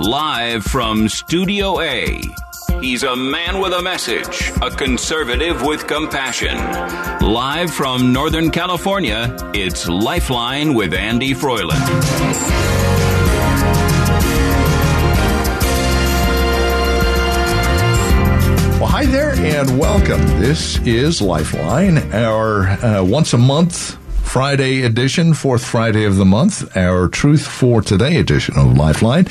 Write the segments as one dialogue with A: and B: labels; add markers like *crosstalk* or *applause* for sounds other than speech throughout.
A: Live from Studio A. He's a man with a message, a conservative with compassion. Live from Northern California, it's Lifeline with Andy Froiland.
B: Well, hi there and welcome. This is Lifeline, our uh, once a month Friday edition, fourth Friday of the month, our Truth for Today edition of Lifeline.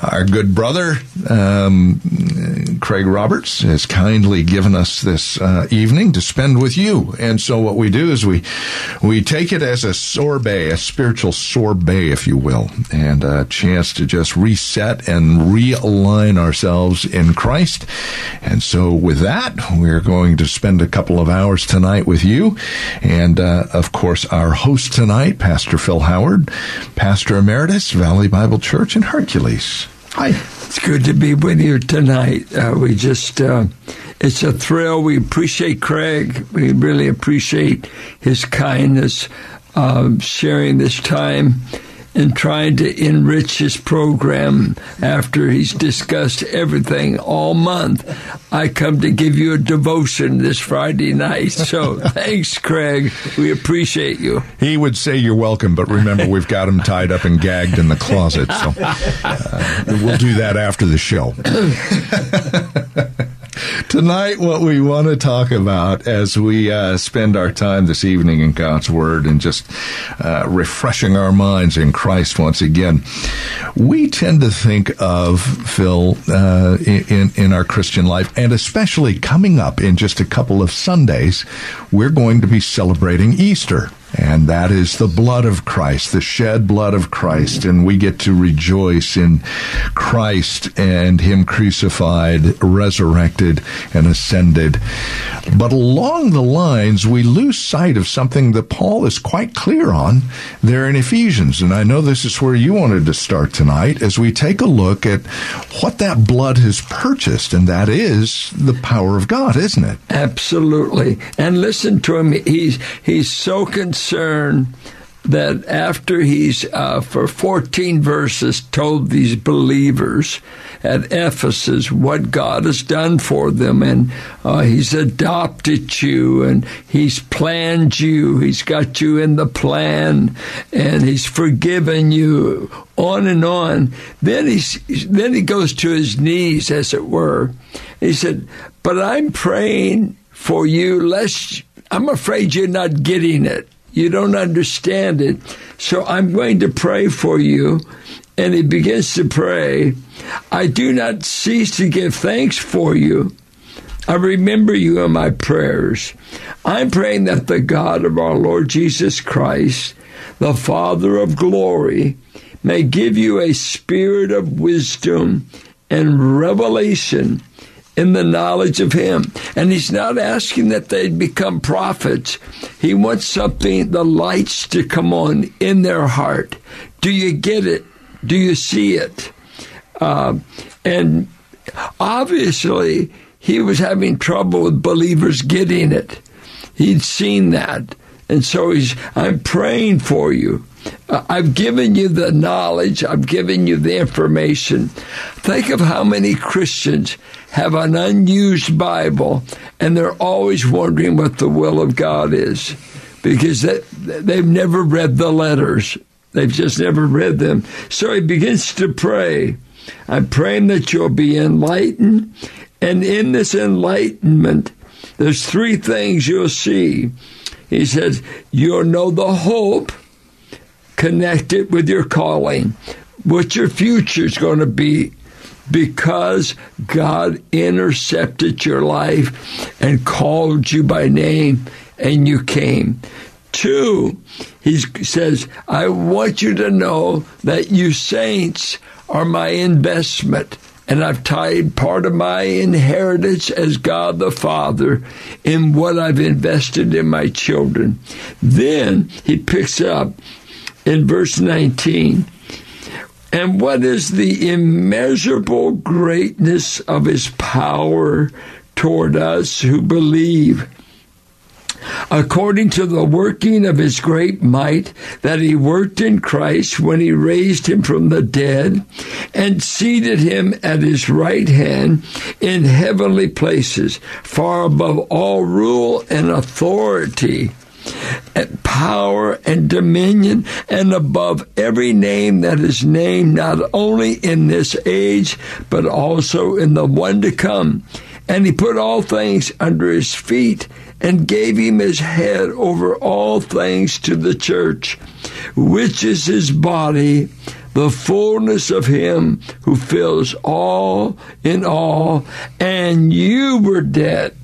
B: Our good brother, um, Craig Roberts, has kindly given us this uh, evening to spend with you. And so what we do is we, we take it as a sorbet, a spiritual sorbet, if you will, and a chance to just reset and realign ourselves in Christ. And so with that, we're going to spend a couple of hours tonight with you. And, uh, of course, our host tonight, Pastor Phil Howard, Pastor Emeritus, Valley Bible Church in Hercules. Hi.
C: It's good to be with you tonight. Uh, we just, uh, it's a thrill. We appreciate Craig. We really appreciate his kindness, uh, sharing this time and trying to enrich his program after he's discussed everything all month. I come to give you a devotion this Friday night. So *laughs* thanks, Craig. We appreciate you.
B: He would say you're welcome, but remember, we've got him tied up and gagged in the closet. So uh, we'll do that after the show. *laughs* Tonight, what we want to talk about as we uh, spend our time this evening in God's Word and just uh, refreshing our minds in Christ once again, we tend to think of Phil uh, in in our Christian life, and especially coming up in just a couple of Sundays, we're going to be celebrating Easter. And that is the blood of Christ, the shed blood of Christ. And we get to rejoice in Christ and Him crucified, resurrected, and ascended. But along the lines, we lose sight of something that Paul is quite clear on there in Ephesians. And I know this is where you wanted to start tonight as we take a look at what that blood has purchased. And that is the power of God, isn't it?
C: Absolutely. And listen to him. He's, he's so concerned that after he's uh, for 14 verses told these believers at Ephesus what God has done for them and uh, he's adopted you and he's planned you he's got you in the plan and he's forgiven you on and on. Then he's then he goes to his knees as it were. He said but I'm praying for you lest I'm afraid you're not getting it you don't understand it. So I'm going to pray for you. And he begins to pray. I do not cease to give thanks for you. I remember you in my prayers. I'm praying that the God of our Lord Jesus Christ, the Father of glory, may give you a spirit of wisdom and revelation in the knowledge of Him. And He's not asking that they become prophets. He wants something, the lights to come on in their heart. Do you get it? Do you see it? Uh, and obviously, he was having trouble with believers getting it. He'd seen that. And so he's, I'm praying for you. Uh, I've given you the knowledge. I've given you the information. Think of how many Christians have an unused Bible and they're always wondering what the will of God is because they, they've never read the letters. They've just never read them. So he begins to pray. I'm praying that you'll be enlightened. And in this enlightenment, there's three things you'll see. He says, you'll know the hope connected with your calling, what your future is going to be because God intercepted your life and called you by name and you came. Two, he says, I want you to know that you saints are my investment and I've tied part of my inheritance as God the Father in what I've invested in my children. Then he picks up in verse 19. And what is the immeasurable greatness of his power toward us who believe? according to the working of his great might that he worked in Christ when he raised him from the dead and seated him at his right hand in heavenly places, far above all rule and authority. And power and dominion, and above every name that is named, not only in this age, but also in the one to come. And he put all things under his feet and gave him his head over all things to the church, which is his body, the fullness of him who fills all in all. And you were dead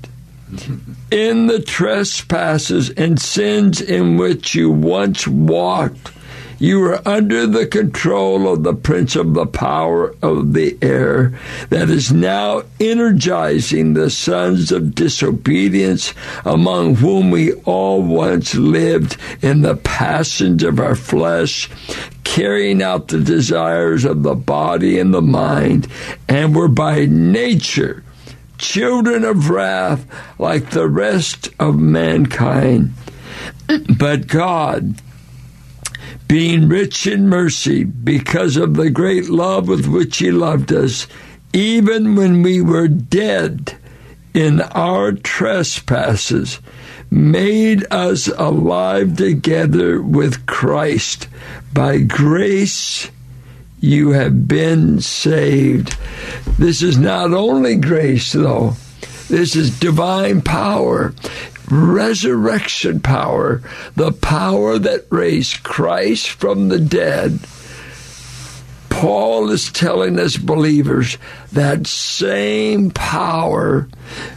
C: in the trespasses and sins in which you once walked you were under the control of the prince of the power of the air that is now energizing the sons of disobedience, among whom we all once lived in the passions of our flesh, carrying out the desires of the body and the mind, and were by nature children of wrath like the rest of mankind. But God, being rich in mercy because of the great love with which he loved us, even when we were dead in our trespasses, made us alive together with Christ. By grace, you have been saved. This is not only grace, though. This is divine power resurrection power, the power that raised Christ from the dead. Paul is telling us believers that same power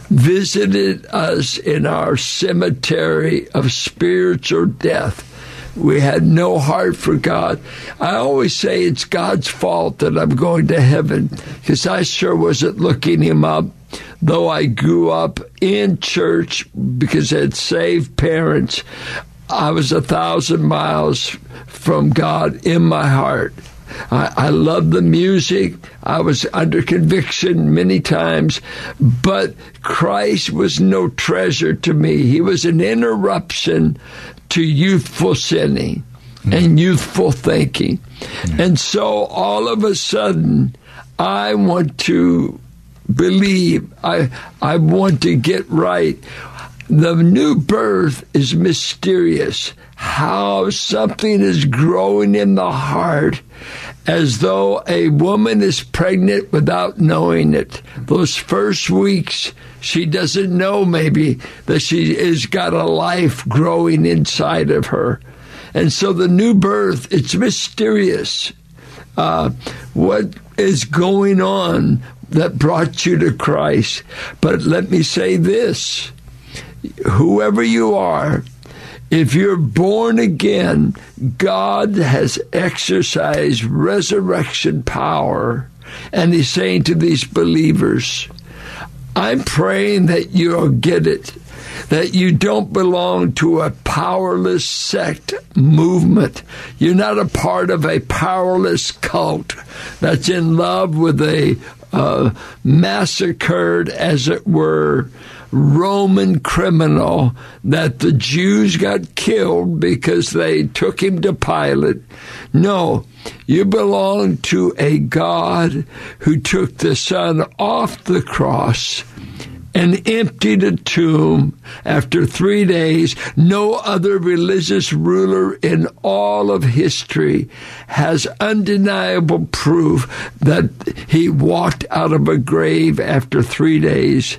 C: visited us in our cemetery of spiritual death. We had no heart for God. I always say it's God's fault that I'm going to heaven because I sure wasn't looking Him up though I grew up in church because I had saved parents, I was a thousand miles from God in my heart. I, I loved the music. I was under conviction many times, but Christ was no treasure to me. He was an interruption to youthful sinning mm. and youthful thinking. Mm. And so all of a sudden, I want to believe. I I want to get right. The new birth is mysterious. How something is growing in the heart as though a woman is pregnant without knowing it. Those first weeks, she doesn't know maybe that she has got a life growing inside of her. And so the new birth, it's mysterious. Uh, what is going on that brought you to Christ. But let me say this whoever you are, if you're born again, God has exercised resurrection power. And He's saying to these believers, I'm praying that you'll get it that you don't belong to a powerless sect movement. You're not a part of a powerless cult that's in love with a uh, massacred, as it were, Roman criminal that the Jews got killed because they took him to Pilate. No, you belong to a God who took the Son off the cross and emptied a tomb after three days. No other religious ruler in all of history has undeniable proof that he walked out of a grave after three days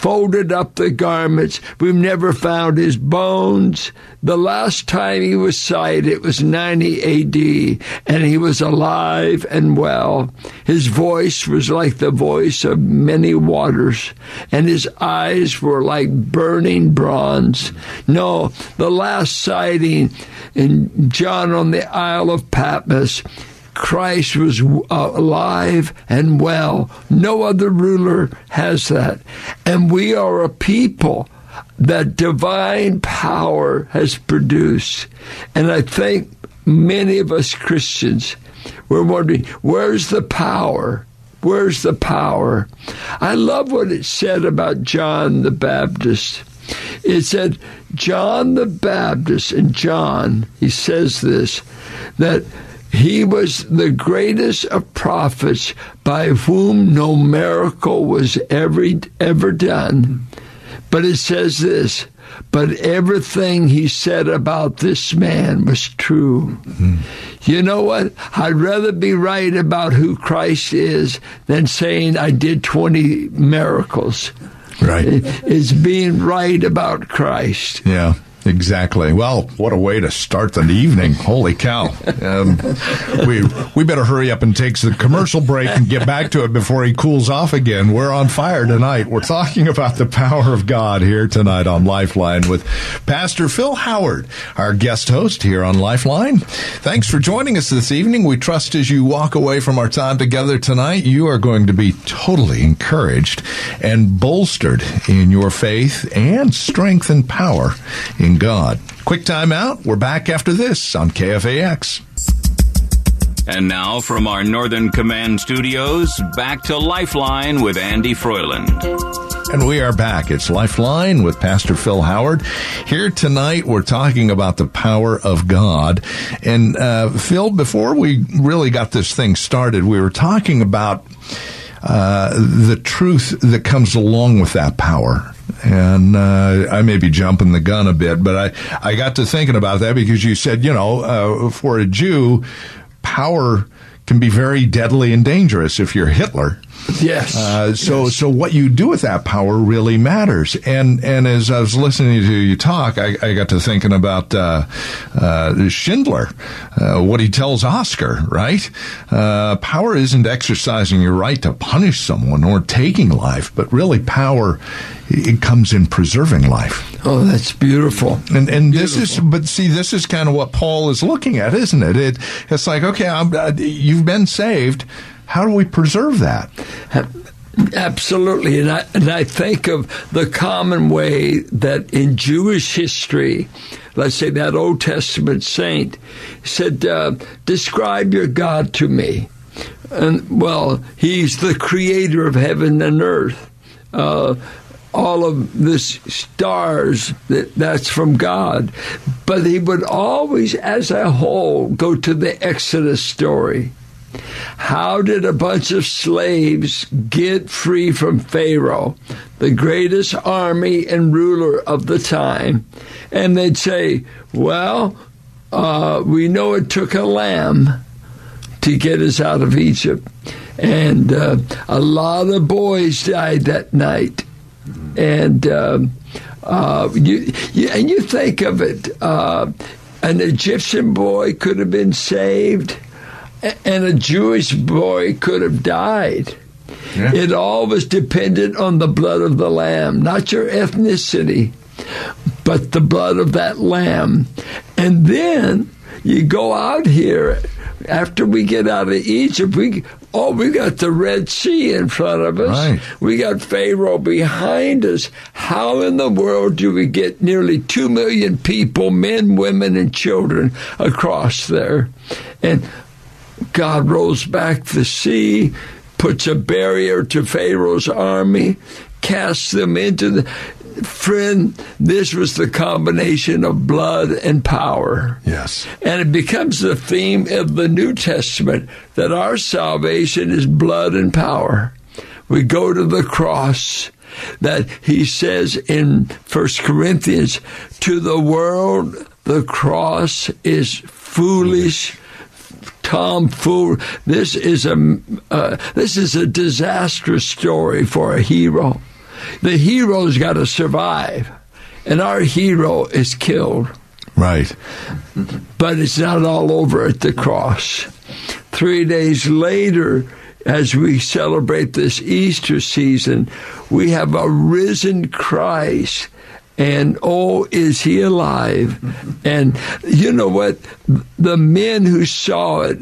C: folded up the garments. We've never found his bones. The last time he was sighted, it was 90 AD, and he was alive and well. His voice was like the voice of many waters, and his eyes were like burning bronze. No, the last sighting in John on the Isle of Patmos, Christ was uh, alive and well. No other ruler has that. And we are a people that divine power has produced. And I think many of us Christians, we're wondering, where's the power? Where's the power? I love what it said about John the Baptist. It said, John the Baptist, and John, he says this, that he was the greatest of prophets by whom no miracle was ever, ever done. But it says this, but everything he said about this man was true. Mm-hmm. You know what? I'd rather be right about who Christ is than saying I did 20 miracles.
B: Right.
C: It's being right about Christ.
B: Yeah. Exactly. Well, what a way to start the evening. Holy cow. Um, we, we better hurry up and take the commercial break and get back to it before he cools off again. We're on fire tonight. We're talking about the power of God here tonight on Lifeline with Pastor Phil Howard, our guest host here on Lifeline. Thanks for joining us this evening. We trust as you walk away from our time together tonight, you are going to be totally encouraged and bolstered in your faith and strength and power in in God. Quick time out. We're back after this on KFAX.
A: And now from our Northern Command studios, back to Lifeline with Andy Froiland.
B: And we are back. It's Lifeline with Pastor Phil Howard. Here tonight, we're talking about the power of God. And uh, Phil, before we really got this thing started, we were talking about uh, the truth that comes along with that power and uh, I may be jumping the gun a bit, but I, I got to thinking about that because you said, you know, uh, for a Jew, power can be very deadly and dangerous if you're Hitler. *laughs*
C: Yes.
B: Uh, so
C: yes.
B: so what you do with that power really matters. And and as I was listening to you talk, I, I got to thinking about uh, uh, Schindler, uh, what he tells Oscar. Right, uh, power isn't exercising your right to punish someone or taking life, but really power it comes in preserving life.
C: Oh, that's beautiful.
B: And and
C: beautiful.
B: this is, but see, this is kind of what Paul is looking at, isn't it? It it's like okay, I'm, uh, you've been saved how do we preserve that?
C: Absolutely, and I, and I think of the common way that in Jewish history, let's say that Old Testament saint said, uh, "Describe your God to me." And well, He's the Creator of heaven and earth. Uh, all of the stars that that's from God, but He would always, as a whole, go to the Exodus story how did a bunch of slaves get free from Pharaoh, the greatest army and ruler of the time? And they'd say, Well, uh, we know it took a lamb to get us out of Egypt. And uh, a lot of boys died that night. And um, uh, you, you, and you think of it, uh, an Egyptian boy could have been saved and a Jewish boy could have died. Yeah. It all was dependent on the blood of the lamb, not your ethnicity, but the blood of that lamb. And then you go out here after we get out of Egypt, we oh we got the Red Sea in front of us.
B: Right.
C: We got Pharaoh behind us. How in the world do we get nearly two million people, men, women, and children across there? And God rolls back the sea, puts a barrier to Pharaoh's army, casts them into the. Friend, this was the combination of blood and power.
B: Yes.
C: And it becomes the theme of the New Testament that our salvation is blood and power. We go to the cross that he says in First Corinthians, to the world the cross is foolish tomfool. This is a uh, this is a disastrous story for a hero. The hero's got to survive, and our hero is killed.
B: Right.
C: But it's not all over at the cross. Three days later, as we celebrate this Easter season, we have a risen Christ. And oh, is he alive? And you know what? The men who saw it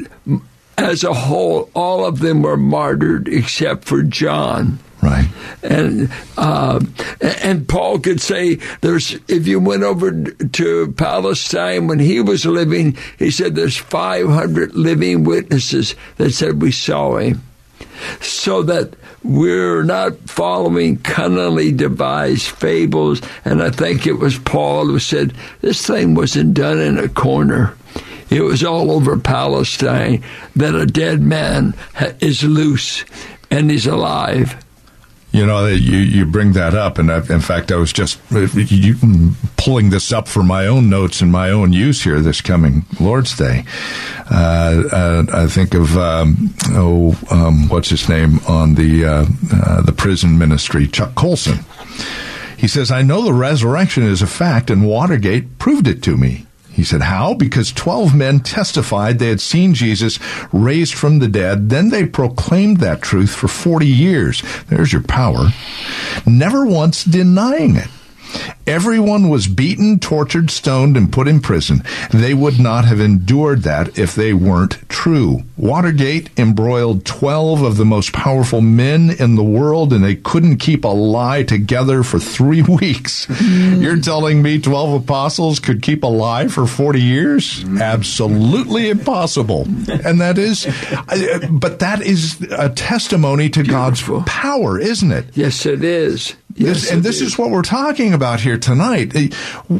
C: as a whole, all of them were martyred except for John.
B: Right.
C: And uh, and Paul could say there's if you went over to Palestine when he was living, he said there's 500 living witnesses that said we saw him. So that we're not following cunningly devised fables. And I think it was Paul who said this thing wasn't done in a corner. It was all over Palestine that a dead man is loose and he's alive.
B: You know, you, you bring that up, and I've, in fact, I was just you, pulling this up for my own notes and my own use here this coming Lord's Day. Uh, uh, I think of um, oh, um, what's his name on the uh, uh the prison ministry, Chuck Colson. He says, "I know the resurrection is a fact, and Watergate proved it to me." He said, How? Because 12 men testified they had seen Jesus raised from the dead. Then they proclaimed that truth for 40 years. There's your power. Never once denying it. Everyone was beaten, tortured, stoned, and put in prison. They would not have endured that if they weren't true. Watergate embroiled 12 of the most powerful men in the world, and they couldn't keep a lie together for three *laughs* weeks. Mm. You're telling me 12 apostles could keep a lie for 40 years? Absolutely impossible. And that is, but that is a testimony to Beautiful. God's power, isn't it?
C: Yes, it is. Yes,
B: this, and this is. is what we're talking about here tonight. Eh,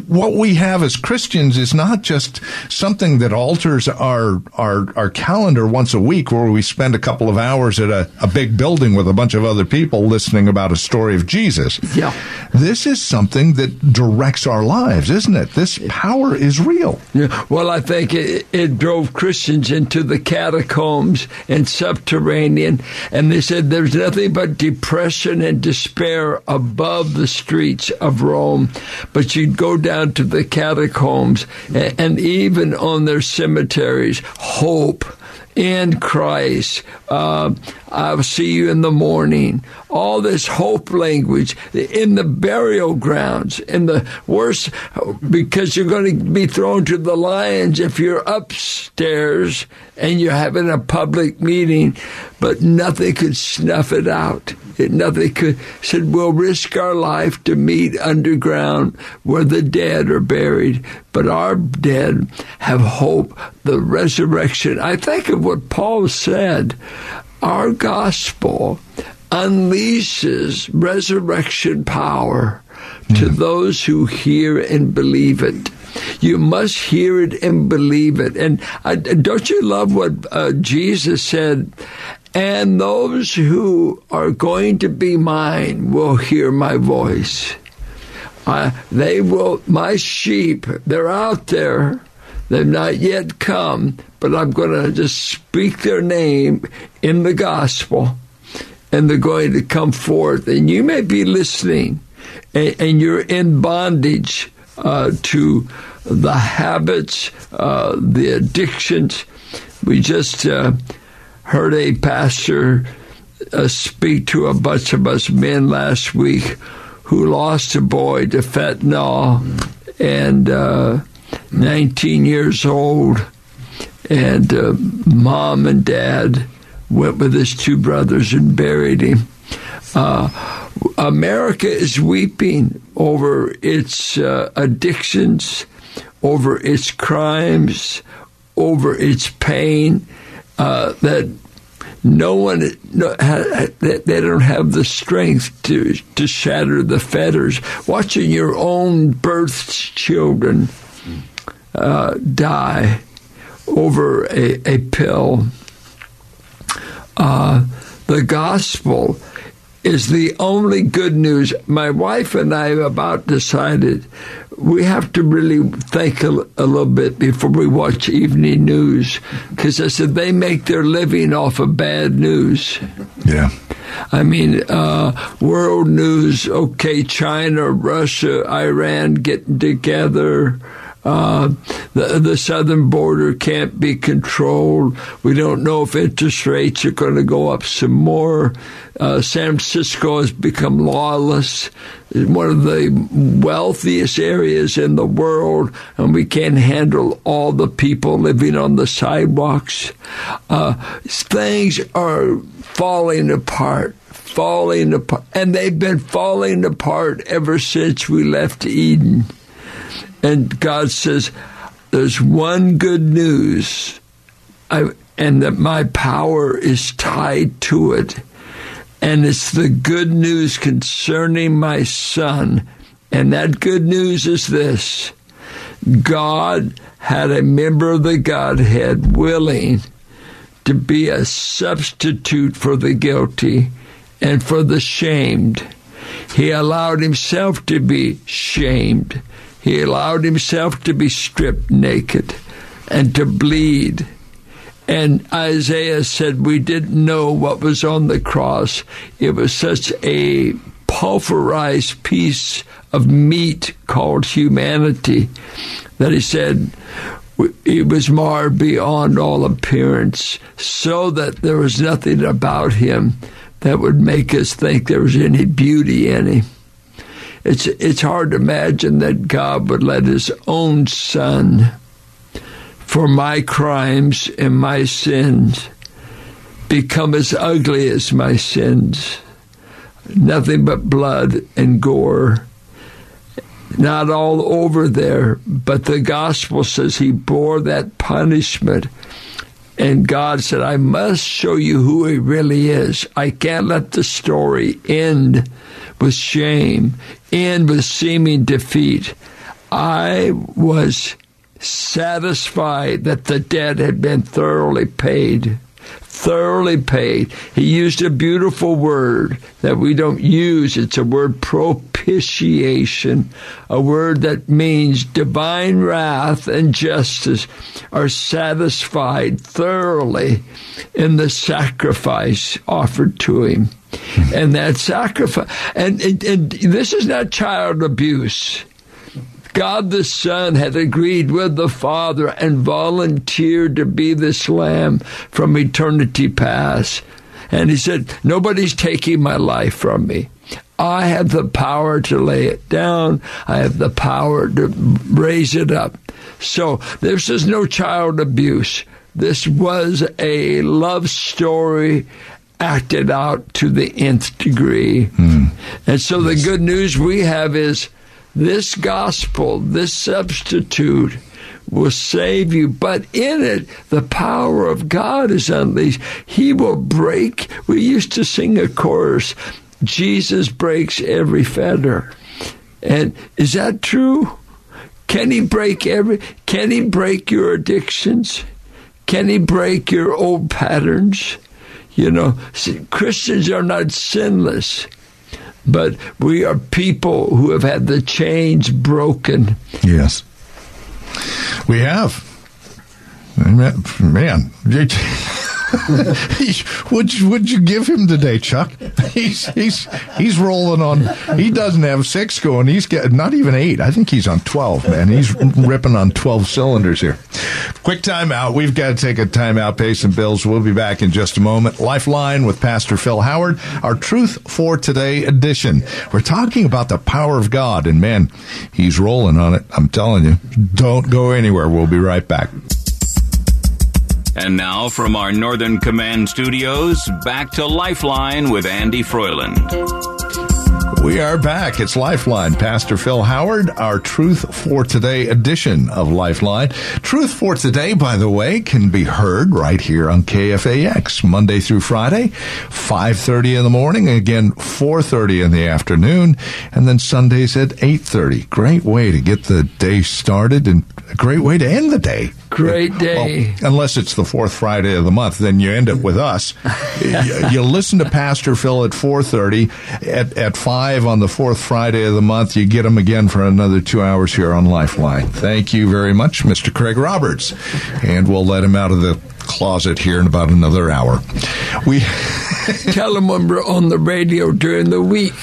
B: what we have as Christians is not just something that alters our our our calendar once a week, where we spend a couple of hours at a, a big building with a bunch of other people listening about a story of Jesus.
C: Yeah,
B: this is something that directs our lives, isn't it? This power is real.
C: Yeah. Well, I think it, it drove Christians into the catacombs and subterranean, and they said there's nothing but depression and despair above the streets of Rome, but you'd go down to the catacombs and, even on their cemeteries, hope in Christ. Uh, I'll see you in the morning. All this hope language in the burial grounds, in the worst, because you're going to be thrown to the lions if you're upstairs and you're having a public meeting, but nothing could snuff it out. It, nothing could, said, we'll risk our life to meet underground where the dead are buried, but our dead have hope, the resurrection. I think of what Paul said our gospel unleashes resurrection power to mm. those who hear and believe it. You must hear it and believe it. And uh, don't you love what uh, Jesus said? And those who are going to be mine will hear my voice. Uh, they will, my sheep, they're out there. They've not yet come, but I'm going to just speak their name in the gospel, and they're going to come forth. And you may be listening, and, and you're in bondage uh, to the habits, uh, the addictions. We just uh, heard a pastor uh, speak to a bunch of us men last week who lost a boy to fentanyl and uh, 19 years old, and uh, mom and dad went with his two brothers and buried him. Uh, America is weeping over its uh, addictions, over its crimes, over its pain. Uh, that no one, no, they don't have the strength to to shatter the fetters. Watching your own birthed children uh, die over a, a pill. Uh, the gospel is the only good news. My wife and I about decided we have to really think a, a little bit before we watch evening news because I said they make their living off of bad news.
B: Yeah.
C: I mean, uh, world news, okay, China, Russia, Iran getting together Uh, the, the southern border can't be controlled. We don't know if interest rates are going to go up some more. Uh, San Francisco has become lawless. It's one of the wealthiest areas in the world, and we can't handle all the people living on the sidewalks. Uh, things are falling apart falling apart. And they've been falling apart ever since we left Eden. And God says, There's one good news, I, and that my power is tied to it. And it's the good news concerning my son. And that good news is this God had a member of the Godhead willing to be a substitute for the guilty and for the shamed. He allowed himself to be shamed. He allowed himself to be stripped naked and to bleed. And Isaiah said, We didn't know what was on the cross. It was such a pulverized piece of meat called humanity that he said, it was marred beyond all appearance, so that there was nothing about him that would make us think there was any beauty in him. It's, it's hard to imagine that God would let his own son, for my crimes and my sins, become as ugly as my sins. Nothing but blood and gore. Not all over there, but the gospel says he bore that punishment and God said, I must show you who He really is. I can't let the story end with shame, end with seeming defeat. I was satisfied that the debt had been thoroughly paid thoroughly paid. He used a beautiful word that we don't use. It's a word propitiation, a word that means divine wrath and justice are satisfied thoroughly in the sacrifice offered to him. Hmm. And that sacrifice, and, and, and this is not child abuse. God the Son had agreed with the Father and volunteered to be this lamb from eternity past. And he said, Nobody's taking my life from me. I have the power to lay it down. I have the power to raise it up. So this is no child abuse. This was a love story acted out to the nth degree. Mm. And so the good news we have is this gospel, this substitute, will save you. But in it, the power of God is unleashed. He will break. We used to sing a chorus Jesus breaks every fetter. And is that true? Can he break every can he break your addictions? Can he break your old patterns? You know, see, Christians are not sinless but we are people who have had the chains broken.
B: Yes. We have. Man, *laughs* would you, would you give him today, Chuck? *laughs* He's he's he's rolling on. He doesn't have six going. He's getting not even eight. I think he's on twelve. Man, he's ripping on twelve cylinders here. Quick timeout. We've got to take a timeout. Pay some bills. We'll be back in just a moment. Lifeline with Pastor Phil Howard. Our Truth for Today edition. We're talking about the power of God, and man, he's rolling on it. I'm telling you. Don't go anywhere. We'll be right back.
A: And now from our Northern Command studios, back to Lifeline with Andy Froiland.
B: We are back. It's Lifeline. Pastor Phil Howard, our Truth for Today edition of Lifeline. Truth for Today, by the way, can be heard right here on KFAX Monday through Friday, 5.30 in the morning, again 4.30 in the afternoon, and then Sundays at 8.30. Great way to get the day started and a great way to end the day.
C: Great day.
B: Well, unless it's the fourth Friday of the month, then you end it with us. *laughs* you, you listen to Pastor Phil at 4.30 at, at 5 on the fourth Friday of the month. You get them again for another two hours here on Lifeline. Thank you very much, Mr. Craig Roberts. And we'll let him out of the closet here in about another hour. We
C: tell him when we're on the radio during the week.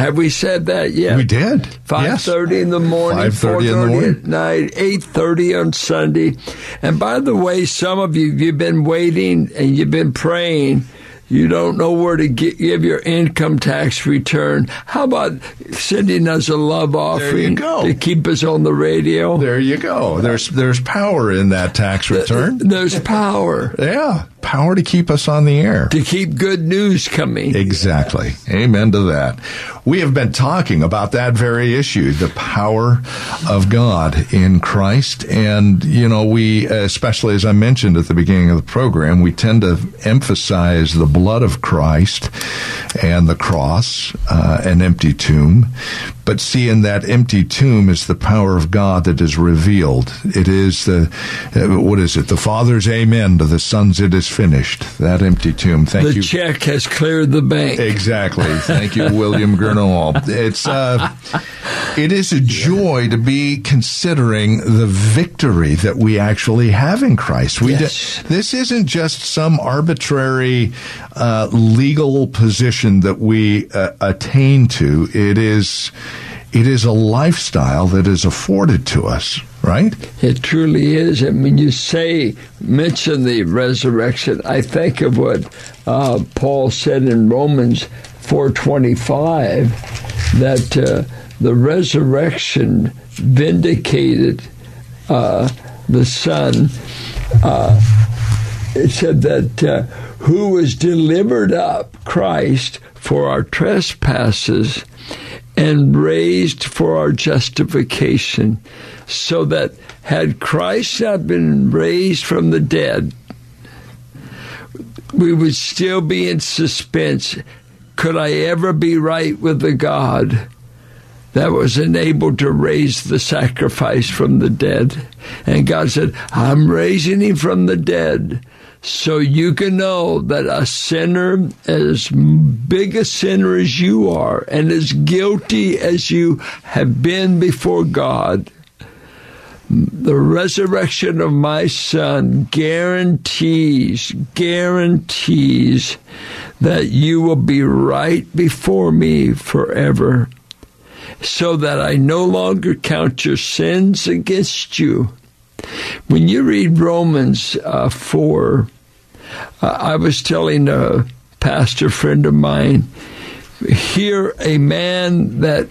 C: Have we said that yet?
B: We did.
C: Five thirty Yes. in the morning,
B: 5:30
C: four thirty at night, eight thirty on Sunday. And by the way, some of you you've been waiting and you've been praying. You don't know where to gi- give your income tax return. How about sending us a love offering
B: go.
C: to keep us on the radio?
B: There you go. There's there's power in that tax return.
C: There's power
B: Yeah, power to keep us on the air.
C: to keep good news coming.
B: Exactly. Amen to that. We have been talking about that very issue, the power of God in Christ. And, you know, we, especially as I mentioned at the beginning of the program, we tend to emphasize the blood of Christ and the cross, uh, an empty tomb. But see, in that empty tomb is the power of God that is revealed. It is the, uh, what is it? The Father's amen to the Son's it is finished. That empty tomb. Thank
C: The
B: you.
C: The check has cleared the bank.
B: Exactly. Thank you, William Gurnall. It's uh, it is a joy to be considering the victory that we actually have in Christ. We
C: Yes.
B: this isn't just some arbitrary uh, legal position that we uh, attain to. It is it is a lifestyle that is afforded to us. Right?
C: It truly is. And when you say, mention the resurrection, I think of what uh, Paul said in Romans 4.25, that uh, the resurrection vindicated uh, the Son. Uh, it said that uh, who was delivered up, Christ, for our trespasses and raised for our justification, so that had Christ not been raised from the dead, we would still be in suspense. Could I ever be right with the God that was enabled to raise the sacrifice from the dead? And God said, I'm raising him from the dead so you can know that a sinner, as big a sinner as you are, and as guilty as you have been before God, the resurrection of my son guarantees, guarantees that you will be right before me forever, so that I no longer count your sins against you. When you read Romans uh, 4, uh, I was telling a pastor friend of mine, here a man that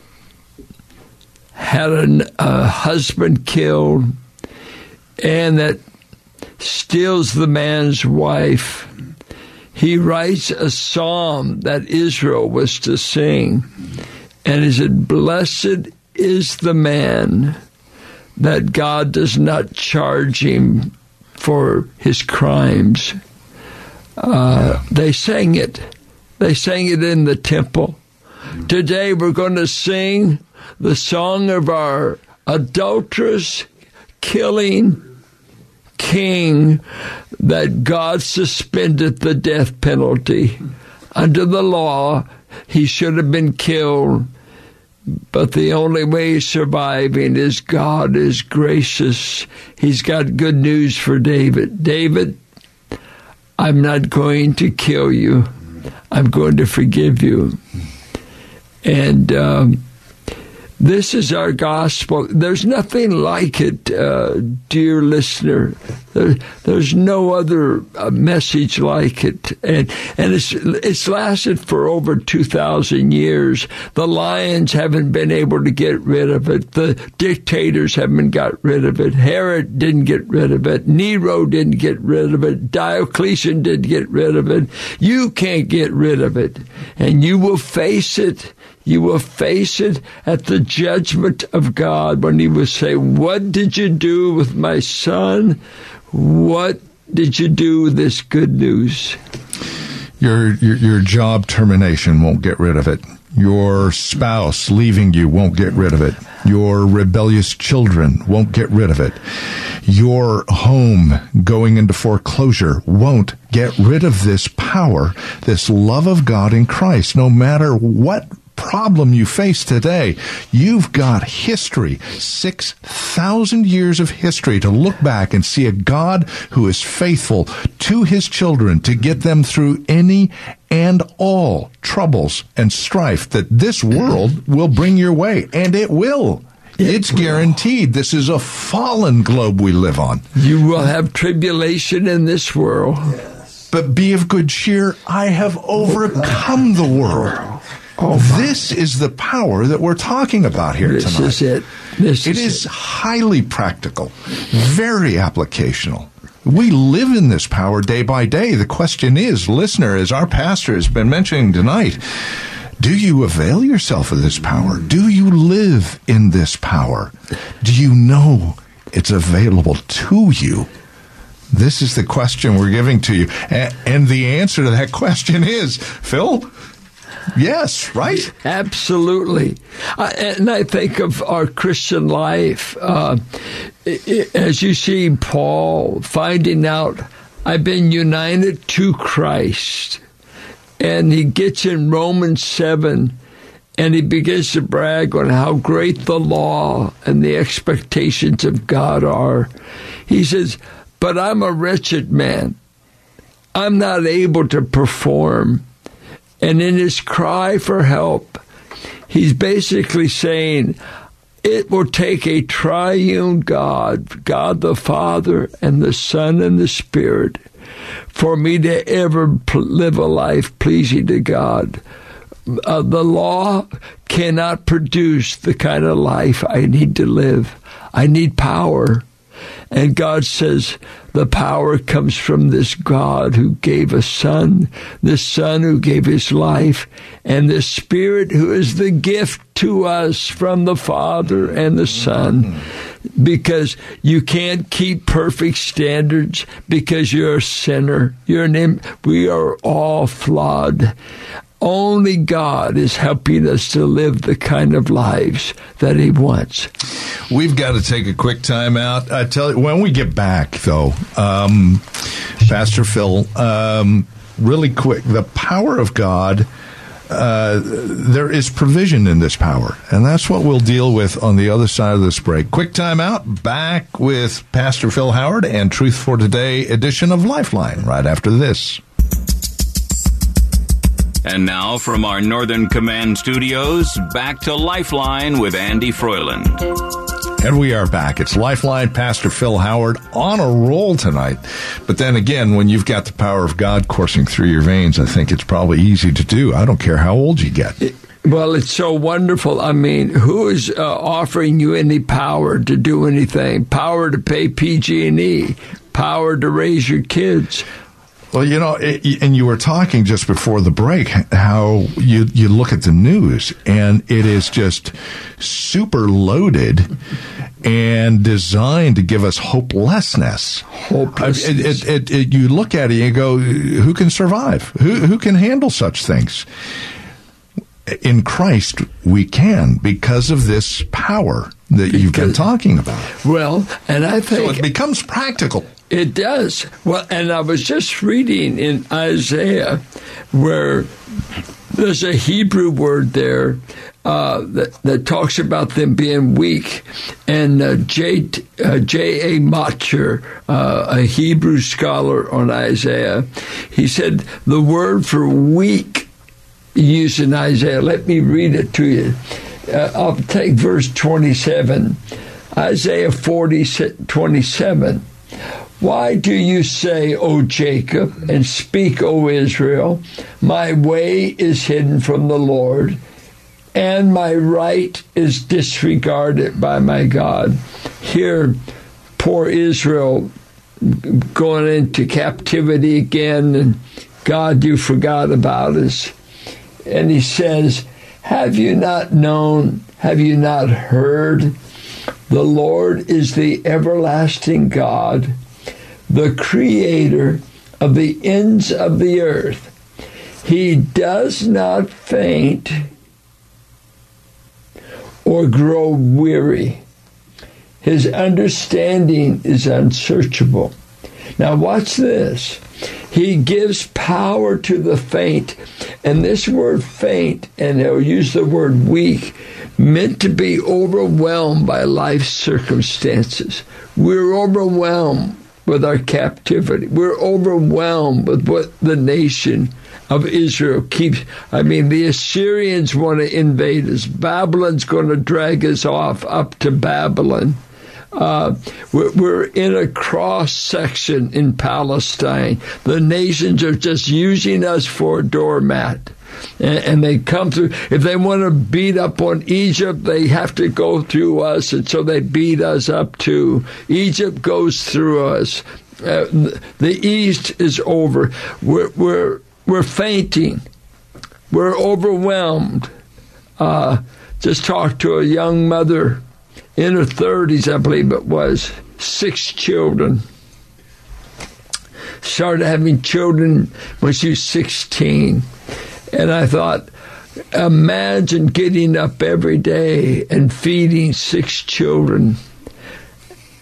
C: had a uh, husband killed and that steals the man's wife. He writes a psalm that Israel was to sing, and he said, Blessed is the man that God does not charge him for his crimes. Uh, they sang it. They sang it in the temple. Today we're going to sing the song of our adulterous, killing king that God suspended the death penalty. Under the law, he should have been killed. But the only way surviving is God is gracious. He's got good news for David. David, I'm not going to kill you. I'm going to forgive you. And um, this is our gospel. There's nothing like it, uh, dear listener. There, there's no other uh, message like it, and and it's it's lasted for over two thousand years. The lions haven't been able to get rid of it. The dictators haven't got rid of it. Herod didn't get rid of it. Nero didn't get rid of it. Diocletian didn't get rid of it. You can't get rid of it, and you will face it. You will face it at the judgment of God when He will say, What did you do with my son? What did you do with this good news?
B: Your, your your job termination won't get rid of it. Your spouse leaving you won't get rid of it. Your rebellious children won't get rid of it. Your home going into foreclosure won't get rid of this power, this love of God in Christ, no matter what problem you face today. You've got history, 6,000 years of history to look back and see a God who is faithful to his children to get them through any and all troubles and strife that this world will bring your way, and it will. it's guaranteed. This is a fallen globe we live on.
C: You will have tribulation in this world.
B: But be of good cheer. I have overcome the world. Oh, this is the power that we're talking about here
C: This
B: tonight.
C: is it. This
B: It
C: is
B: is highly practical, very applicational. We live in this power day by day. The question is, listener, as our pastor has been mentioning tonight, do you avail yourself of this power? Do you live in this power? Do you know it's available to you? This is the question we're giving to you. And the answer to that *laughs* question is, Phil, yes, right?
C: Absolutely. I, and I think of our Christian life. Uh, i- i- as you see Paul finding out, I've been united to Christ. And he gets in Romans 7 and he begins to brag on how great the law and the expectations of God are. He says, But I'm a wretched man. I'm not able to perform. And in his cry for help, he's basically saying, it will take a triune God, God the Father and the Son and the Spirit, for me to ever live a life pleasing to God. Uh, the law cannot produce the kind of life I need to live. I need power. And God says the power comes from this God who gave a son, this son who gave his life, and this spirit who is the gift to us from the Father and the Son. Because you can't keep perfect standards because you're a sinner. You're an Im- we are all flawed. Only God is helping us to live the kind of lives that He wants.
B: We've got to take a quick time out. I tell you, when we get back, though, um, Pastor Phil, um, really quick, the power of God. Uh, there is provision in this power, and that's what we'll deal with on the other side of this break. Quick time out. Back with Pastor Phil Howard and Truth for Today edition of Lifeline right after this.
A: And now from our Northern Command studios, back to Lifeline with Andy Froiland.
B: And we are back. It's Lifeline Pastor Phil Howard on a roll tonight. But then again, when you've got the power of God coursing through your veins, I think it's probably easy to do. I don't care how old you get.
C: Well, it's so wonderful. I mean, who is uh, offering you any power to do anything? Power to pay PG&E, power to raise your kids.
B: Well, you know, it, and you were talking just before the break how you you look at the news and it is just super loaded and designed to give us hopelessness.
C: Hopelessness.
B: I- It, it, it, you look at it and you go, who can survive? Who who can handle such things? In Christ, we can because of this power that you've been talking about.
C: Well, and I think
B: So
C: think
B: it becomes practical.
C: It does. Well, and I was just reading in Isaiah where there's a Hebrew word there uh, that, that talks about them being weak. And uh, J. Uh, J. A. Motyer, uh, a Hebrew scholar on Isaiah, he said the word for weak used in Isaiah. Let me read it to you. Uh, I'll take verse 27. Isaiah 40, 27. Why do you say, O Jacob, and speak, O Israel, my way is hidden from the Lord, and my right is disregarded by my God? Here, poor Israel going into captivity again, and God, you forgot about us. And he says, Have you not known? Have you not heard? The Lord is the everlasting God, the creator of the ends of the earth. He does not faint or grow weary. His understanding is unsearchable. Now, watch this. He gives power to the faint. And this word faint, and he'll use the word weak, meant to be overwhelmed by life circumstances. We're overwhelmed with our captivity. We're overwhelmed with what the nation of Israel keeps. I mean, the Assyrians want to invade us. Babylon's going to drag us off up to Babylon. Uh, we're, we're, in a cross section in Palestine. The nations are just using us for a doormat. And, they come through. If they want to beat up on Egypt, they have to go through us, and so they beat us up too. Egypt goes through us. Uh, the East is over. We're, we're, we're fainting. We're overwhelmed. Uh, just talked to a young mother in her 30s, I believe it was, six children. Started having children when she was 16. And I thought, imagine getting up every day and feeding six children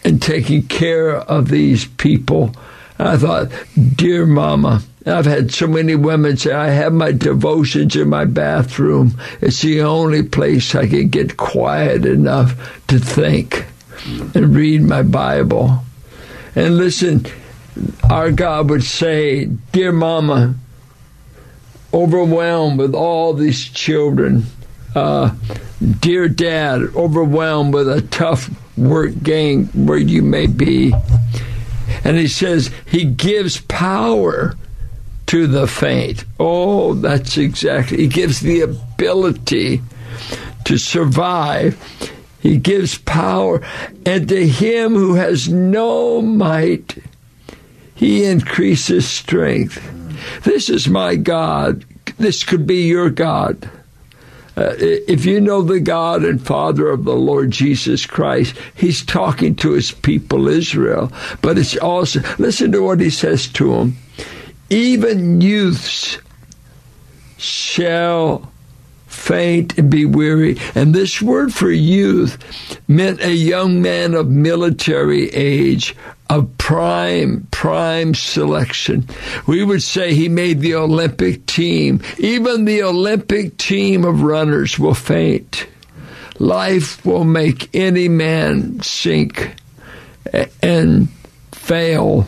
C: and taking care of these people. I thought, dear mama, I've had so many women say, I have my devotions in my bathroom. It's the only place I can get quiet enough to think and read my Bible. And listen, our God would say, Dear Mama, overwhelmed with all these children. Uh, dear Dad, overwhelmed with a tough work gang where you may be. And he says, He gives power to the faint. Oh, that's exactly. He gives the ability to survive. He gives power. And to him who has no might, he increases strength. This is my God. This could be your God. Uh, if you know the God and Father of the Lord Jesus Christ, He's talking to His people Israel. But it's also, listen to what He says to them even youths shall faint and be weary. And this word for youth meant a young man of military age, of prime, prime selection. We would say he made the Olympic team. Even the Olympic team of runners will faint. Life will make any man sink and fail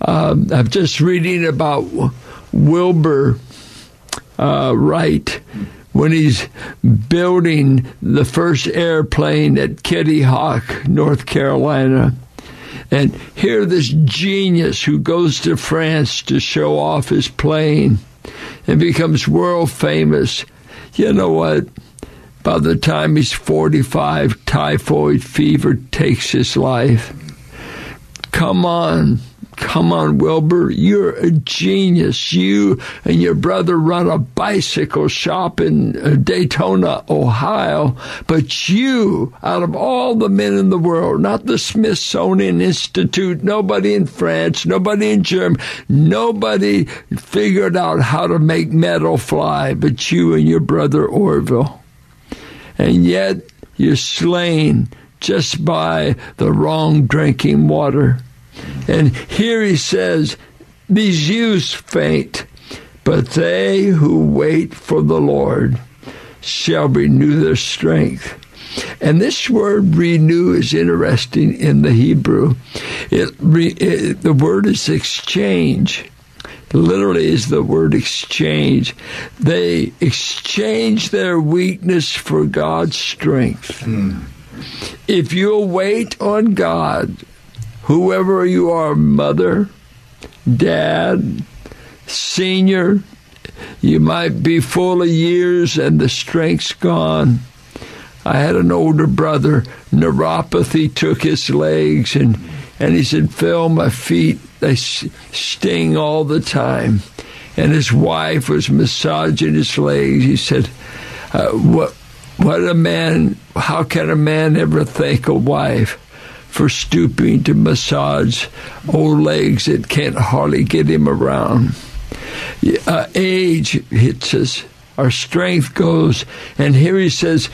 C: um, I'm just reading about Wilbur uh, Wright when he's building the first airplane at Kitty Hawk, North Carolina. And here, this genius who goes to France to show off his plane and becomes world famous. You know what? By the time he's 45, typhoid fever takes his life. Come on. Come on, Wilbur, you're a genius. You and your brother run a bicycle shop in uh, Daytona, Ohio, but you, out of all the men in the world, not the Smithsonian Institute, nobody in France, nobody in Germany, nobody figured out how to make metal fly but you and your brother Orville. And yet you're slain just by the wrong drinking water. And here he says, These youths faint, but they who wait for the Lord shall renew their strength. And this word renew is interesting in the Hebrew. It, it, the word is exchange. Literally is the word exchange. They exchange their weakness for God's strength. Mm. If you'll wait on God, whoever you are, mother, dad, senior, you might be full of years and the strength's gone. I had an older brother, neuropathy took his legs, and, and he said, Phil, my feet, they sting all the time. And his wife was massaging his legs. He said, uh, what, what a man, how can a man ever thank a wife? For stooping to massage old legs that can't hardly get him around. Uh, age hits us, our strength goes, and here he says,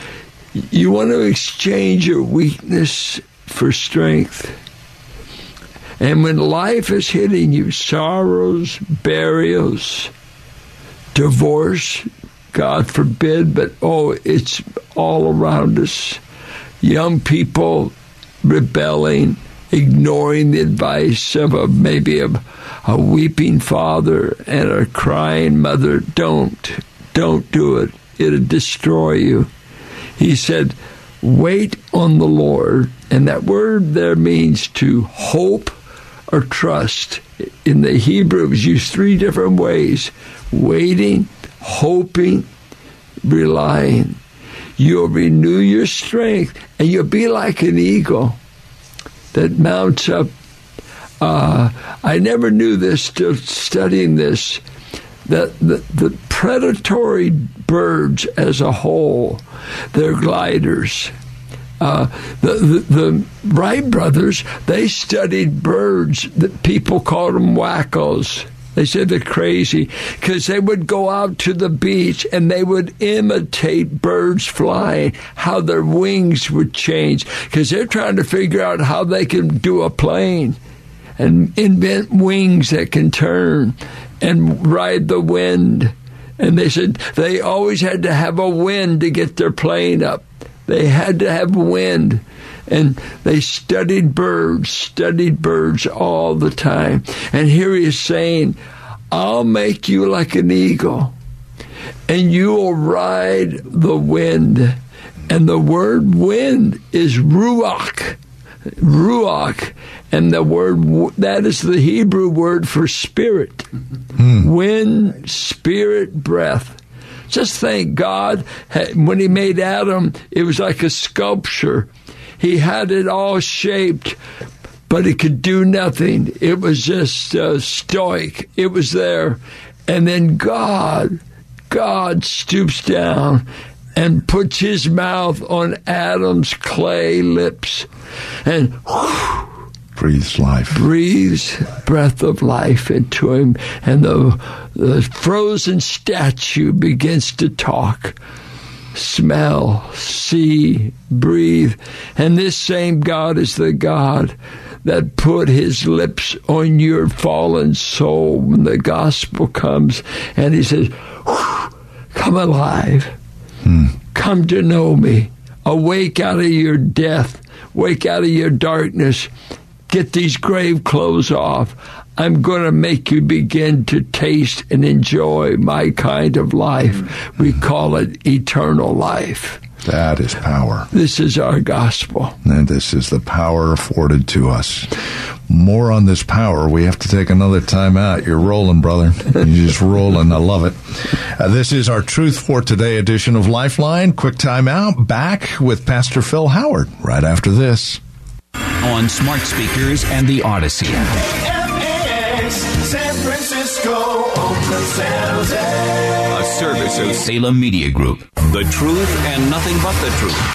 C: You want to exchange your weakness for strength. And when life is hitting you, sorrows, burials, divorce, God forbid, but oh, it's all around us. Young people rebelling ignoring the advice of a maybe a, a weeping father and a crying mother. Don't, don't do it. It'll destroy you. He said, wait on the Lord. And that word there means to hope or trust. In the Hebrew, it was used three different ways waiting, hoping, relying. You'll renew your strength and you'll be like an eagle that mounts up. Uh, I never knew this till studying this that the, the predatory birds as a whole, they're gliders. Uh, the, the, the, Wright brothers, they studied birds that people called them wackos. They said they're crazy because they would go out to the beach and they would imitate birds flying, how their wings would change because they're trying to figure out how they can do a plane and invent wings that can turn and ride the wind. And they said they always had to have a wind to get their plane up. They had to have wind. And they studied birds, studied birds all the time. And here he is saying, I'll make you like an eagle, and you will ride the wind. And the word wind is ruach. Ruach. And the word, that is the Hebrew word for spirit. Mm. Wind, spirit, breath. Just thank God when He made Adam, it was like a sculpture. He had it all shaped, but he could do nothing. It was just uh, stoic. It was there. And then God, God stoops down and puts his mouth on Adam's clay lips and whew,
B: breathes life.
C: Breathes breath of life into him, and the, the frozen statue begins to talk. Smell, see, breathe. And this same God is the God that put his lips on your fallen soul when the gospel comes and he says, Come alive. Hmm. Come to know me. Awake out of your death. Wake out of your darkness. Get these grave clothes off. I'm going to make you begin to taste and enjoy my kind of life. We call it eternal life.
B: That is power.
C: This is our gospel.
B: And this is the power afforded to us. More on this power. We have to take another time out. You're rolling, brother. You're just rolling. I love it. Uh, this is our Truth for Today edition of Lifeline. Quick time out. Back with Pastor Phil Howard right after this.
A: On smart speakers and the Odyssey.
D: San Francisco, Oakland, San Jose.
A: A service of Salem Media Group. The truth and nothing but the truth.